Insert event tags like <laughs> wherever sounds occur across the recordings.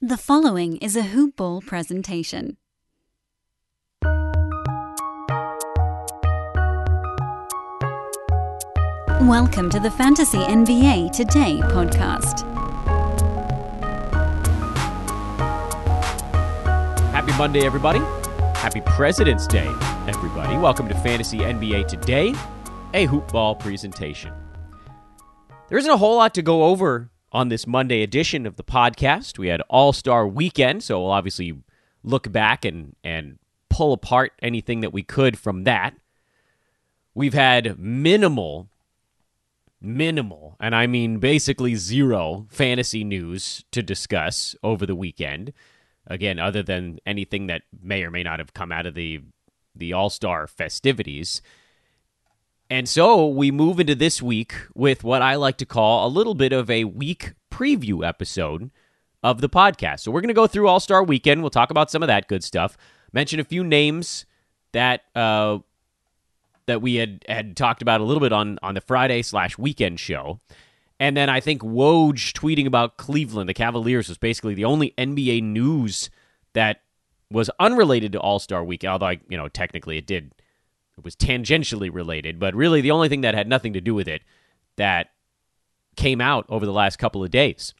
The following is a Hoop Ball presentation. Welcome to the Fantasy NBA Today podcast. Happy Monday, everybody. Happy President's Day, everybody. Welcome to Fantasy NBA Today, a hoop ball presentation. There isn't a whole lot to go over on this Monday edition of the podcast. We had All Star Weekend, so we'll obviously look back and, and pull apart anything that we could from that. We've had minimal, minimal, and I mean basically zero fantasy news to discuss over the weekend. Again, other than anything that may or may not have come out of the the All Star festivities. And so we move into this week with what I like to call a little bit of a week preview episode of the podcast. So we're going to go through All Star Weekend. We'll talk about some of that good stuff. Mention a few names that uh, that we had had talked about a little bit on on the Friday slash weekend show. And then I think Woj tweeting about Cleveland, the Cavaliers, was basically the only NBA news that was unrelated to All Star Weekend. Although, I, you know, technically it did it was tangentially related, but really the only thing that had nothing to do with it that came out over the last couple of days.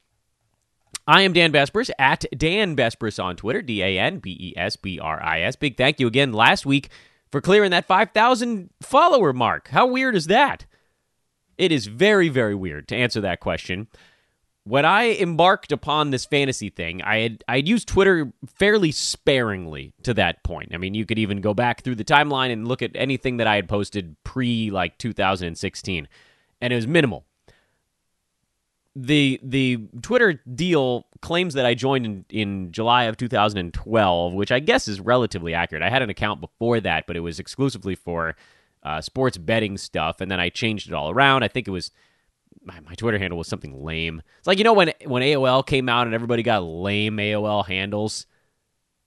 I am Dan Besbris at Dan Besbris on Twitter, D A N B E S B R I S. Big thank you again last week for clearing that 5,000 follower mark. How weird is that? It is very, very weird to answer that question. When I embarked upon this fantasy thing, I had I'd used Twitter fairly sparingly to that point. I mean, you could even go back through the timeline and look at anything that I had posted pre like 2016, and it was minimal. The the Twitter deal claims that I joined in, in July of 2012, which I guess is relatively accurate. I had an account before that, but it was exclusively for uh, sports betting stuff, and then I changed it all around. I think it was my, my Twitter handle was something lame. It's like you know when when AOL came out and everybody got lame AOL handles.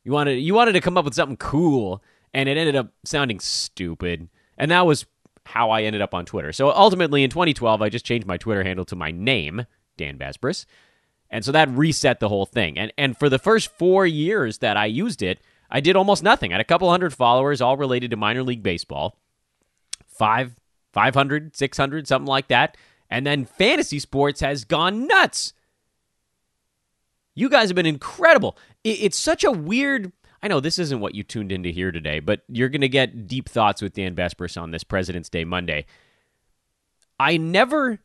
You wanted you wanted to come up with something cool, and it ended up sounding stupid. And that was how I ended up on Twitter. So ultimately, in 2012, I just changed my Twitter handle to my name, Dan Besbris, and so that reset the whole thing. And and for the first four years that I used it, I did almost nothing. I had a couple hundred followers, all related to minor league baseball. Five, 500, 600, something like that. And then fantasy sports has gone nuts. You guys have been incredible. It's such a weird. I know this isn't what you tuned in to hear today, but you're going to get deep thoughts with Dan Besbris on this President's Day Monday. I never,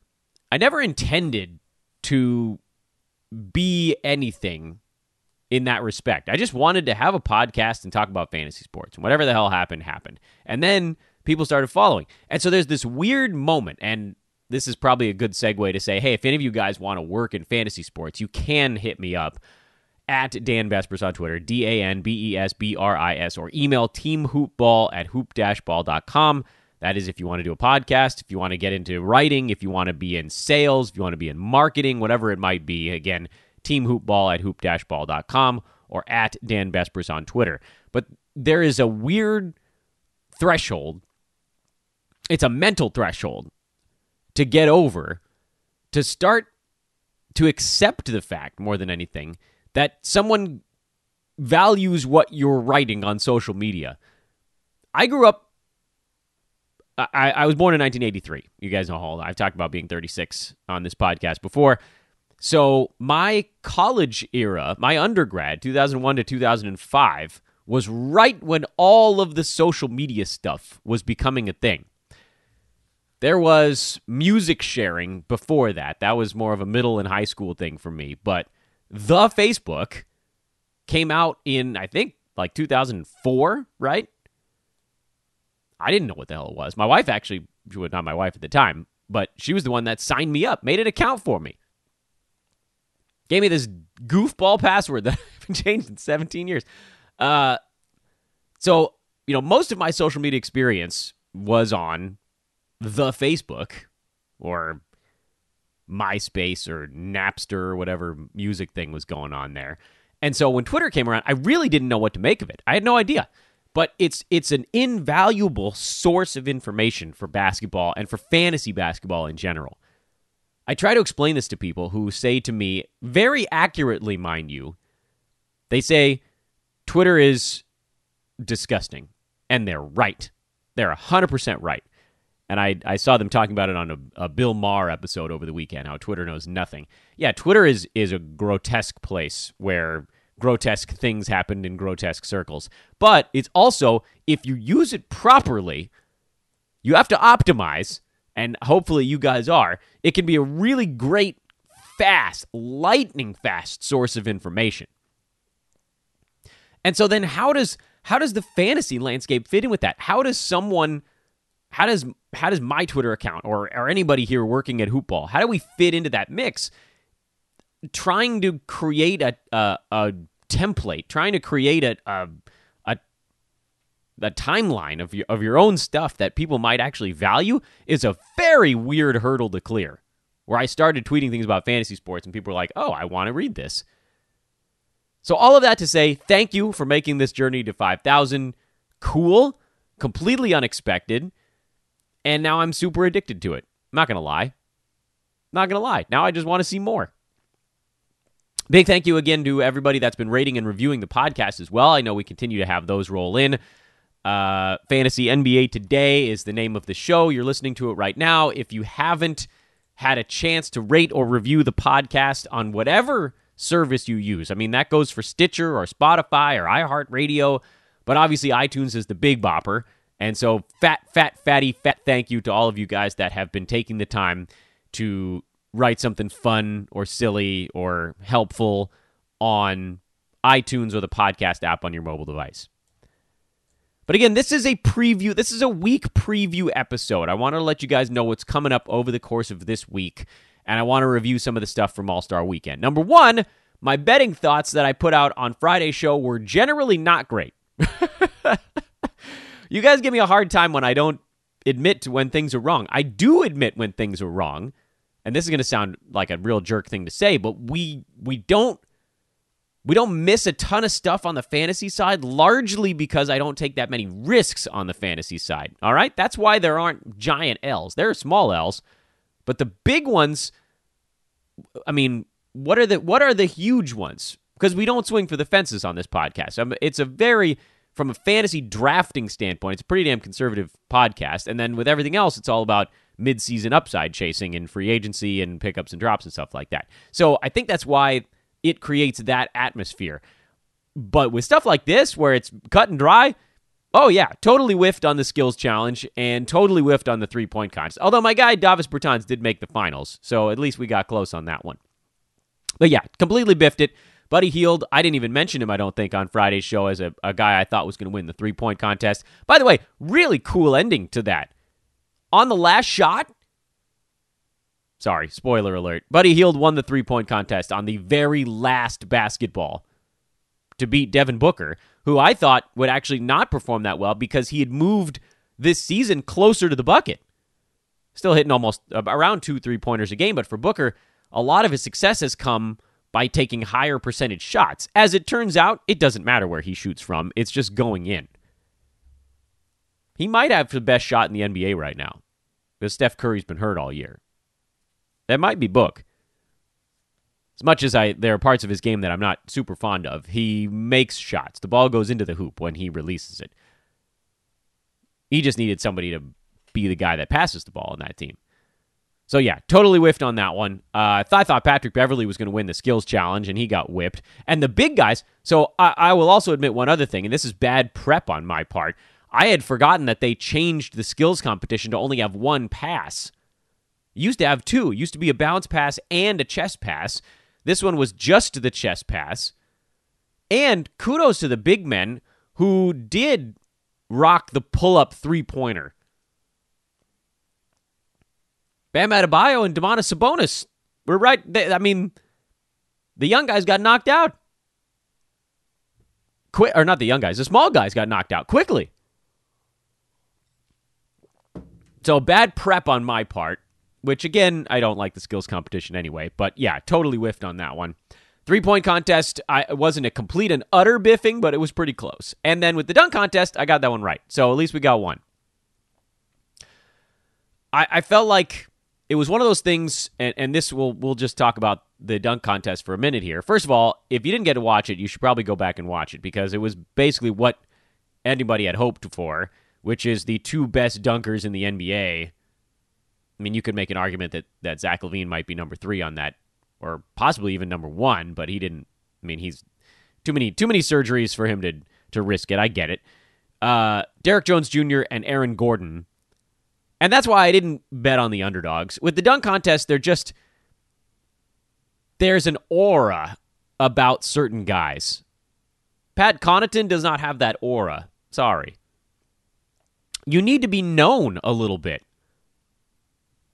I never intended to be anything in that respect. I just wanted to have a podcast and talk about fantasy sports. And whatever the hell happened, happened. And then people started following. And so there's this weird moment, and this is probably a good segue to say, hey, if any of you guys want to work in fantasy sports, you can hit me up at Dan Besbris on Twitter, D A N B E S B R I S, or email teamhoopball at hoop-ball.com. That is if you want to do a podcast, if you want to get into writing, if you want to be in sales, if you want to be in marketing, whatever it might be. Again, teamhoopball at hoop-ball.com or at Dan Besbris on Twitter. But there is a weird threshold. It's a mental threshold to get over to start to accept the fact more than anything that someone values what you're writing on social media. I grew up. I, I was born in 1983. You guys know how old I've talked about being 36 on this podcast before. So my college era, my undergrad, 2001 to 2005, was right when all of the social media stuff was becoming a thing. There was music sharing before that. That was more of a middle and high school thing for me. But the Facebook came out in, I think, like 2004, right? I didn't know what the hell it was. My wife actually, she was not my wife at the time, but she was the one that signed me up, made an account for me. Gave me this goofball password that <laughs> I haven't changed in 17 years. Uh, so, you know, most of my social media experience was on the Facebook or MySpace or Napster or whatever music thing was going on there. And so when Twitter came around, I really didn't know what to make of it. I had no idea. But it's it's an invaluable source of information for basketball and for fantasy basketball in general. I try to explain this to people who say to me, very accurately, mind you, They say Twitter is disgusting, and they're right. They're 100% right. And I, I saw them talking about it on a, a Bill Maher episode over the weekend, how Twitter knows nothing. Yeah, Twitter is, is a grotesque place where grotesque things happened in grotesque circles. But it's also, if you use it properly, you have to optimize, and hopefully you guys are. It can be a really great, fast, lightning fast source of information. And so then how does how does the fantasy landscape fit in with that? How does someone how does how does my Twitter account or or anybody here working at Hoopball, how do we fit into that mix? Trying to create a a, a template, trying to create a, a a timeline of your of your own stuff that people might actually value is a very weird hurdle to clear. Where I started tweeting things about fantasy sports and people were like, "Oh, I want to read this." So, all of that to say, thank you for making this journey to 5,000 cool, completely unexpected, and now I'm super addicted to it. I'm not going to lie. Not going to lie. Now I just want to see more. Big thank you again to everybody that's been rating and reviewing the podcast as well. I know we continue to have those roll in. Uh, Fantasy NBA Today is the name of the show. You're listening to it right now. If you haven't had a chance to rate or review the podcast on whatever service you use. I mean, that goes for Stitcher or Spotify or iHeartRadio, but obviously iTunes is the big bopper. And so, fat, fat, fatty, fat thank you to all of you guys that have been taking the time to write something fun or silly or helpful on iTunes or the podcast app on your mobile device. But again, this is a preview. This is a week preview episode. I want to let you guys know what's coming up over the course of this week and I want to review some of the stuff from All Star Weekend. Number one, my betting thoughts that I put out on Friday's show were generally not great. <laughs> you guys give me a hard time when I don't admit to when things are wrong. I do admit when things are wrong, and this is going to sound like a real jerk thing to say, but we we don't we don't miss a ton of stuff on the fantasy side, largely because I don't take that many risks on the fantasy side. All right, that's why there aren't giant L's. There are small L's, but the big ones, I mean, what are the what are the huge ones? Because we don't swing for the fences on this podcast. Um, it's a very from a fantasy drafting standpoint, it's a pretty damn conservative podcast. And then with everything else, it's all about midseason upside chasing and free agency and pickups and drops and stuff like that. So I think that's why it creates that atmosphere. But with stuff like this, where it's cut and dry, Oh yeah, totally whiffed on the skills challenge and totally whiffed on the three point contest. Although my guy Davis Bertans did make the finals, so at least we got close on that one. But yeah, completely biffed it. Buddy Hield, I didn't even mention him, I don't think, on Friday's show as a, a guy I thought was going to win the three point contest. By the way, really cool ending to that. On the last shot, sorry, spoiler alert, Buddy Hield won the three point contest on the very last basketball to beat Devin Booker, who I thought would actually not perform that well because he had moved this season closer to the bucket. Still hitting almost uh, around two three pointers a game, but for Booker, a lot of his success has come by taking higher percentage shots. As it turns out, it doesn't matter where he shoots from, it's just going in. He might have the best shot in the NBA right now because Steph Curry's been hurt all year. That might be Book as much as I there are parts of his game that I'm not super fond of, he makes shots. The ball goes into the hoop when he releases it. He just needed somebody to be the guy that passes the ball on that team. So yeah, totally whiffed on that one. Uh, I thought Patrick Beverley was going to win the skills challenge, and he got whipped. And the big guys. So I, I will also admit one other thing, and this is bad prep on my part. I had forgotten that they changed the skills competition to only have one pass. Used to have two. Used to be a bounce pass and a chest pass. This one was just the chest pass. And kudos to the big men who did rock the pull up three pointer. Bam Adebayo and Domantas Sabonis were right. They, I mean, the young guys got knocked out. Quick, or not the young guys, the small guys got knocked out quickly. So bad prep on my part which again, I don't like the skills competition anyway. But yeah, totally whiffed on that one. Three point contest, I it wasn't a complete and utter biffing, but it was pretty close. And then with the dunk contest, I got that one right. So at least we got one. I, I felt like it was one of those things, and, and this will we'll just talk about the dunk contest for a minute here. First of all, if you didn't get to watch it, you should probably go back and watch it because it was basically what anybody had hoped for, which is the two best dunkers in the NBA. I mean, you could make an argument that, that Zach LaVine might be number three on that, or possibly even number one, but he didn't. I mean, he's too many too many surgeries for him to to risk it. I get it. Uh, Derrick Jones Jr. and Aaron Gordon, and that's why I didn't bet on the underdogs with the dunk contest. They're just there's an aura about certain guys. Pat Connaughton does not have that aura. Sorry. You need to be known a little bit.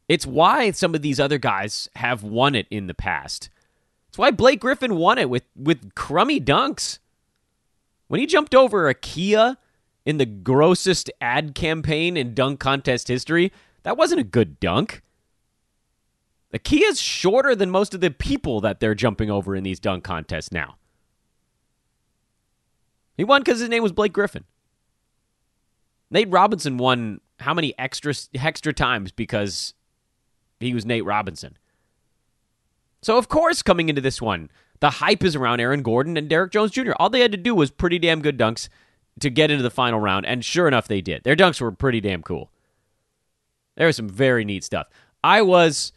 It's why some of these other guys have won it in the past. It's why Blake Griffin won it with, with crummy dunks. When he jumped over a Kia in the grossest ad campaign in dunk contest history, that wasn't a good dunk. The Kia's shorter than most of the people that they're jumping over in these dunk contests now. He won because his name was Blake Griffin. Nate Robinson won how many extra extra times because he was Nate Robinson. So of course, coming into this one, the hype is around Aaron Gordon and Derrick Jones Jr. All they had to do was pretty damn good dunks to get into the final round, and sure enough, they did. Their dunks were pretty damn cool. There was some very neat stuff. I was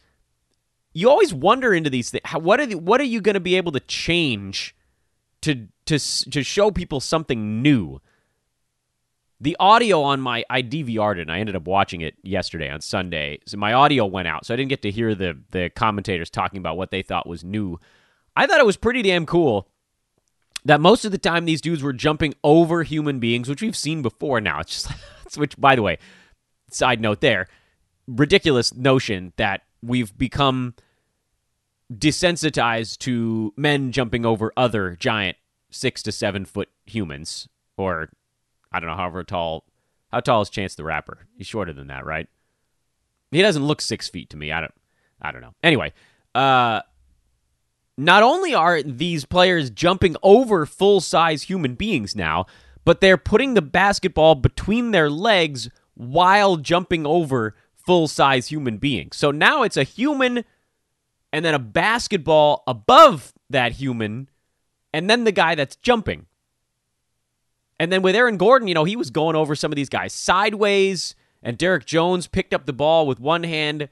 you always wonder into these things. what are the, what are you going to be able to change to to to show people something new? The audio on my I DVR'd it and I ended up watching it yesterday on Sunday. So my audio went out, so I didn't get to hear the the commentators talking about what they thought was new. I thought it was pretty damn cool that most of the time these dudes were jumping over human beings, which we've seen before now. It's just <laughs> which by the way, side note there, ridiculous notion that we've become desensitized to men jumping over other giant six to seven foot humans, or I don't know, however tall. How tall is Chance the Rapper? He's shorter than that, right? He doesn't look six feet to me. I don't. I don't know. Anyway, uh, not only are these players jumping over full size human beings now, but they're putting the basketball between their legs while jumping over full size human beings. So now it's a human and then a basketball above that human, and then the guy that's jumping. And then with Aaron Gordon, you know, he was going over some of these guys sideways, and Derrick Jones picked up the ball with one hand,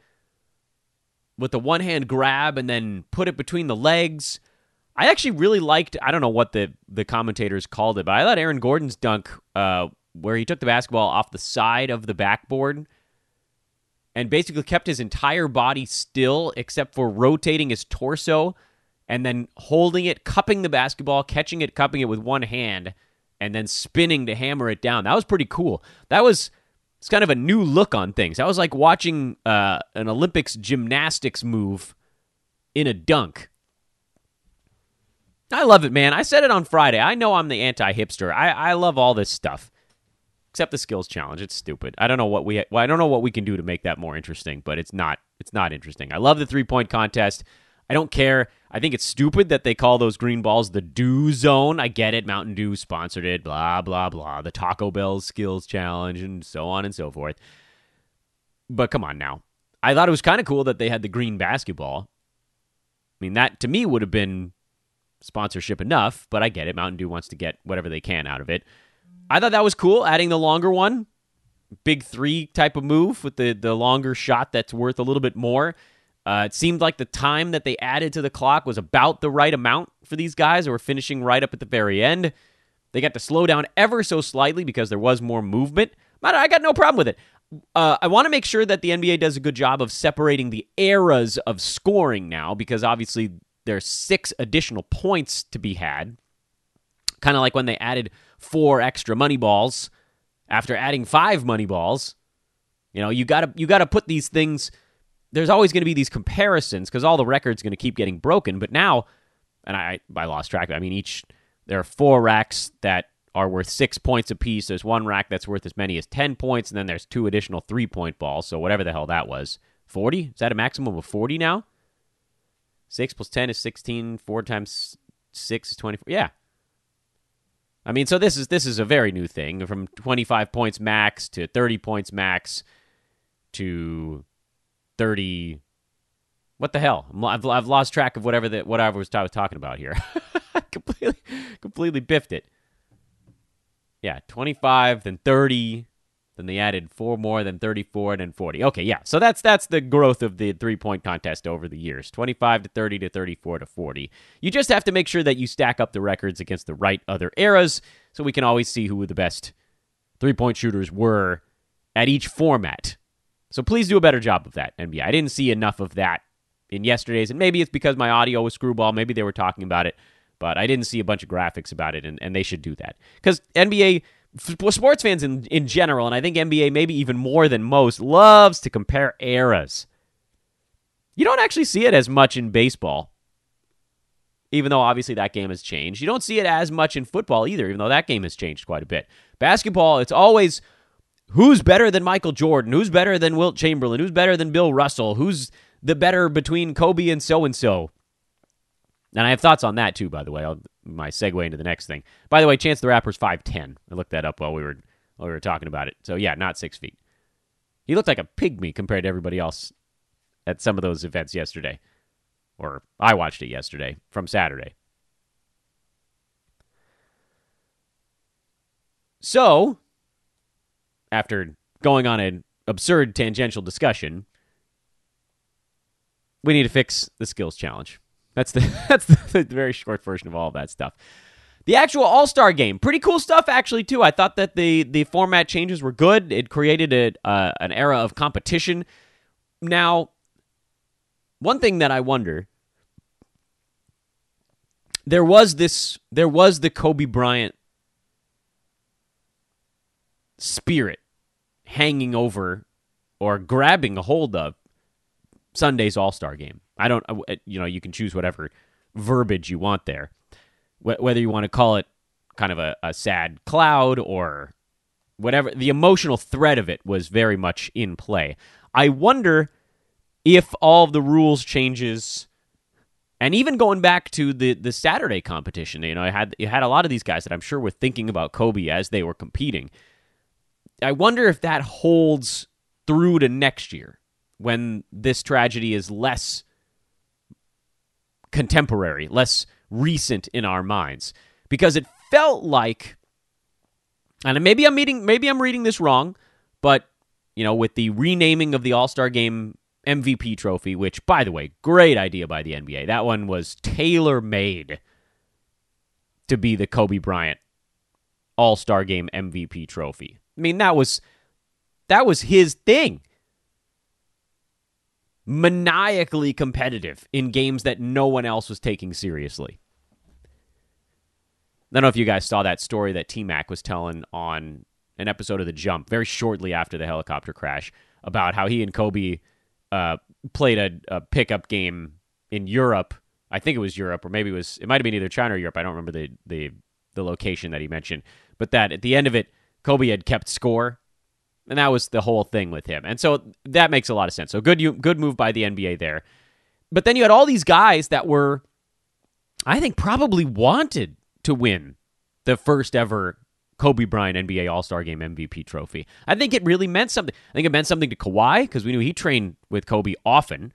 with the one hand grab, and then put it between the legs. I actually really liked, I don't know what the, the commentators called it, but I thought Aaron Gordon's dunk, uh, where he took the basketball off the side of the backboard and basically kept his entire body still except for rotating his torso and then holding it, cupping the basketball, catching it, cupping it with one hand, and then spinning to hammer it down. That was pretty cool. That was it's kind of a new look on things. I was like watching uh, an Olympics gymnastics move in a dunk. I love it, man. I said it on Friday. I know I'm the anti hipster. I, I love all this stuff except the skills challenge. It's stupid. I don't know what we well, I don't know what we can do to make that more interesting, but it's not it's not interesting. I love the three point contest. I don't care. I think it's stupid that they call those green balls the Dew Zone. I get it. Mountain Dew sponsored it. Blah blah blah. The Taco Bell skills challenge and so on and so forth. But come on now. I thought it was kind of cool that they had the green basketball. I mean, that to me would have been sponsorship enough, but I get it. Mountain Dew wants to get whatever they can out of it. I thought that was cool, adding the longer one. Big three type of move with the, the longer shot that's worth a little bit more. Uh, it seemed like the time that they added to the clock was about the right amount for these guys who were finishing right up at the very end. They got to slow down ever so slightly because there was more movement. I got no problem with it. Uh, I want to make sure that the NBA does a good job of separating the eras of scoring now because obviously there's six additional points to be had. Kind of like when they added four extra money balls after adding five money balls. You know, you gotta you gotta put these things. There's always going to be these comparisons because all the records going to keep getting broken. But now, and I I lost track. I mean, each there are four racks that are worth six points apiece. There's one rack that's worth as many as ten points, and then there's two additional three point balls. So whatever the hell that was, forty is that a maximum of forty now? Six plus ten is sixteen. Four times six is twenty-four. Yeah, I mean, so this is this is a very new thing from 25 points max to 30 points max to 30 What the hell? I've, I've lost track of whatever that what I was, was talking about here. <laughs> completely, completely biffed it. Yeah, 25, then 30, then they added four more, then 34, and then 40. Okay, yeah. So that's that's the growth of the three point contest over the years 25 to 30 to 34 to 40. You just have to make sure that you stack up the records against the right other eras so we can always see who the best three point shooters were at each format. So please do a better job of that, NBA. I didn't see enough of that in yesterday's, and maybe it's because my audio was screwball. Maybe they were talking about it, but I didn't see a bunch of graphics about it, and, and they should do that. Because NBA sports fans in, in general, and I think NBA maybe even more than most, loves to compare eras. You don't actually see it as much in baseball, even though obviously that game has changed. You don't see it as much in football either, even though that game has changed quite a bit. Basketball, it's always who's better than Michael Jordan, who's better than Wilt Chamberlain, who's better than Bill Russell, who's the better between Kobe and so and so. And I have thoughts on that too, by the way. I'll, my segue into the next thing. By the way, Chance the Rapper's five ten. I looked that up while we were while we were talking about it. So yeah, not six feet. He looked like a pygmy compared to everybody else at some of those events yesterday, or I watched it yesterday from Saturday. So, after going on an absurd tangential discussion, we need to fix the skills challenge. That's the <laughs> that's the, the very short version of all that stuff. The actual All Star game, pretty cool stuff actually too. I thought that the the format changes were good. It created a, uh, an era of competition. Now, one thing that I wonder, there was this, there was the Kobe Bryant spirit hanging over or grabbing a hold of Sunday's All Star game. I don't, uh, you know, you can choose whatever verbiage you want there, whether you want to call it kind of a, a sad cloud or whatever. The emotional thread of it was very much in play. I wonder if all of the rules changes. And even going back to the, the Saturday competition, you know, I had you had a lot of these guys that I'm sure were thinking about Kobe as they were competing. I wonder if that holds through to next year when this tragedy is less contemporary, less recent in our minds. Because it felt like and maybe I'm reading maybe I'm reading this wrong, but you know, with the renaming of the All-Star game MVP trophy, which by the way, great idea by the NBA. That one was tailor-made to be the Kobe Bryant All-Star game MVP trophy. I mean, that was that was his thing maniacally competitive in games that no one else was taking seriously. I don't know if you guys saw that story that T Mac was telling on an episode of The Jump very shortly after the helicopter crash about how he and Kobe uh, played a, a pickup game in Europe. I think it was Europe, or maybe it was it might have been either China or Europe. I don't remember the the the location that he mentioned, but that at the end of it, Kobe had kept score and that was the whole thing with him. And so that makes a lot of sense. So good, good move by the NBA there. But then you had all these guys that were, I think, probably wanted to win the first ever Kobe Bryant NBA All Star Game MVP trophy. I think it really meant something. I think it meant something to Kawhi because we knew he trained with Kobe often.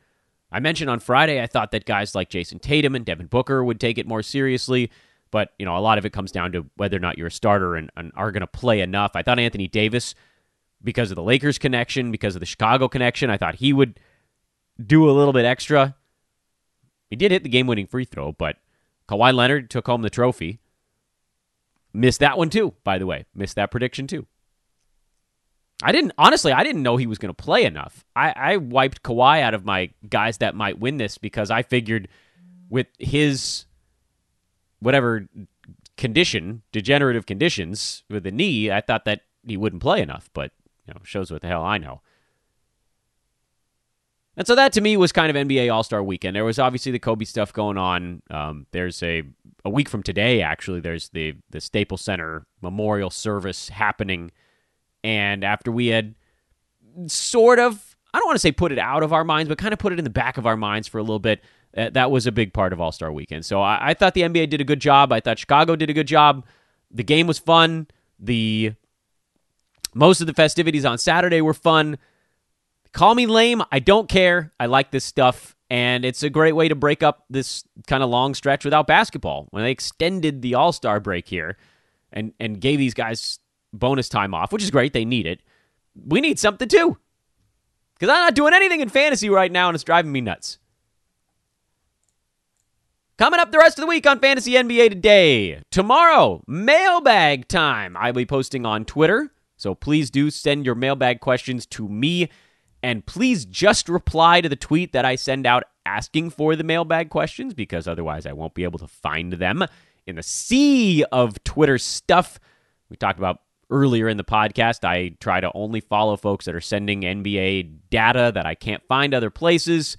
I mentioned on Friday I thought that guys like Jayson Tatum and Devin Booker would take it more seriously, but you know a lot of it comes down to whether or not you're a starter and, and are going to play enough. I thought Anthony Davis because of the Lakers connection, because of the Chicago connection. I thought he would do a little bit extra. He did hit the game winning free throw, but Kawhi Leonard took home the trophy. Missed that one too, by the way. Missed that prediction too. I didn't honestly. I didn't know he was going to play enough. I, I wiped Kawhi out of my guys that might win this because I figured with his whatever condition, degenerative conditions with the knee, I thought that he wouldn't play enough. But you know, shows what the hell I know. And so that to me was kind of NBA All Star Weekend. There was obviously the Kobe stuff going on. Um, there's a a week from today, actually. There's the the Staples Center memorial service happening, and after we had sort of I don't want to say put it out of our minds, but kind of put it in the back of our minds for a little bit. Uh, that was a big part of All Star Weekend. So I, I thought the NBA did a good job. I thought Chicago did a good job. The game was fun. The most of the festivities on Saturday were fun. Call me lame. I don't care. I like this stuff. And it's a great way to break up this kind of long stretch without basketball. When they extended the All Star break here and, and gave these guys bonus time off, which is great, they need it. We need something too. Because I'm not doing anything in fantasy right now and it's driving me nuts. Coming up the rest of the week on Fantasy NBA Today. Tomorrow, mailbag time. I'll be posting on Twitter, so please do send your mailbag questions to me. And please just reply to the tweet that I send out asking for the mailbag questions because otherwise I won't be able to find them in the sea of Twitter stuff we talked about earlier in the podcast. I try to only follow folks that are sending NBA data that I can't find other places.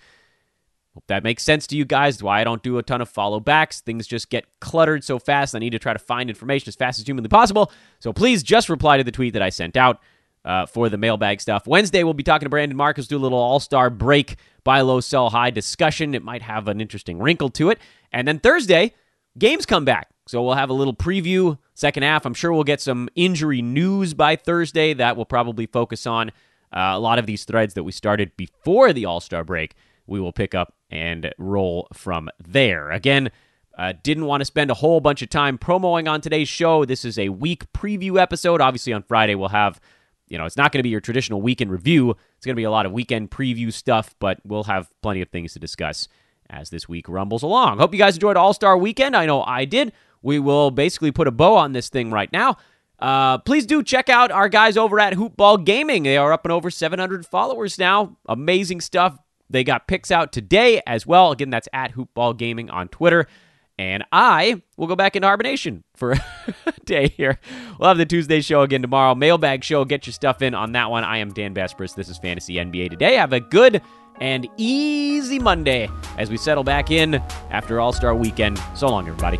Hope that makes sense to you guys. Why I don't do a ton of follow backs. Things just get cluttered so fast. I need to try to find information as fast as humanly possible. So please just reply to the tweet that I sent out uh, for the mailbag stuff. Wednesday, we'll be talking to Brandon Marcus, do a little all star break, buy low, sell high discussion. It might have an interesting wrinkle to it. And then Thursday, games come back. So we'll have a little preview, second half. I'm sure we'll get some injury news by Thursday that will probably focus on uh, a lot of these threads that we started before the All Star break. We will pick up and roll from there. Again, uh, didn't want to spend a whole bunch of time promoing on today's show. This is a week preview episode. Obviously, on Friday, we'll have, you know, it's not going to be your traditional weekend review. It's going to be a lot of weekend preview stuff, but we'll have plenty of things to discuss as this week rumbles along. Hope you guys enjoyed All Star Weekend. I know I did. We will basically put a bow on this thing right now. Uh, please do check out our guys over at Hoopball Gaming. They are up and over 700 followers now. Amazing stuff. They got picks out today as well. Again, that's at Hoopball Gaming on Twitter. And I will go back into hibernation for <laughs> a day here. We'll have the Tuesday show again tomorrow. Mailbag show. Get your stuff in on that one. I am Dan Besbris. This is Fantasy NBA Today. Have a good and easy Monday as we settle back in after All Star weekend. So long, everybody.